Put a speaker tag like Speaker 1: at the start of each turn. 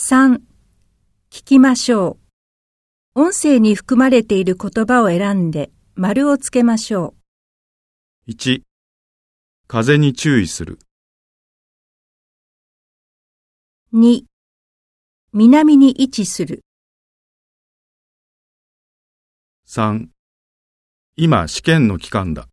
Speaker 1: 3. 聞きましょう。音声に含まれている言葉を選んで丸をつけましょう
Speaker 2: 1、風に注意する。
Speaker 1: 2. 南に位置する。
Speaker 2: 3、今試験の期間だ。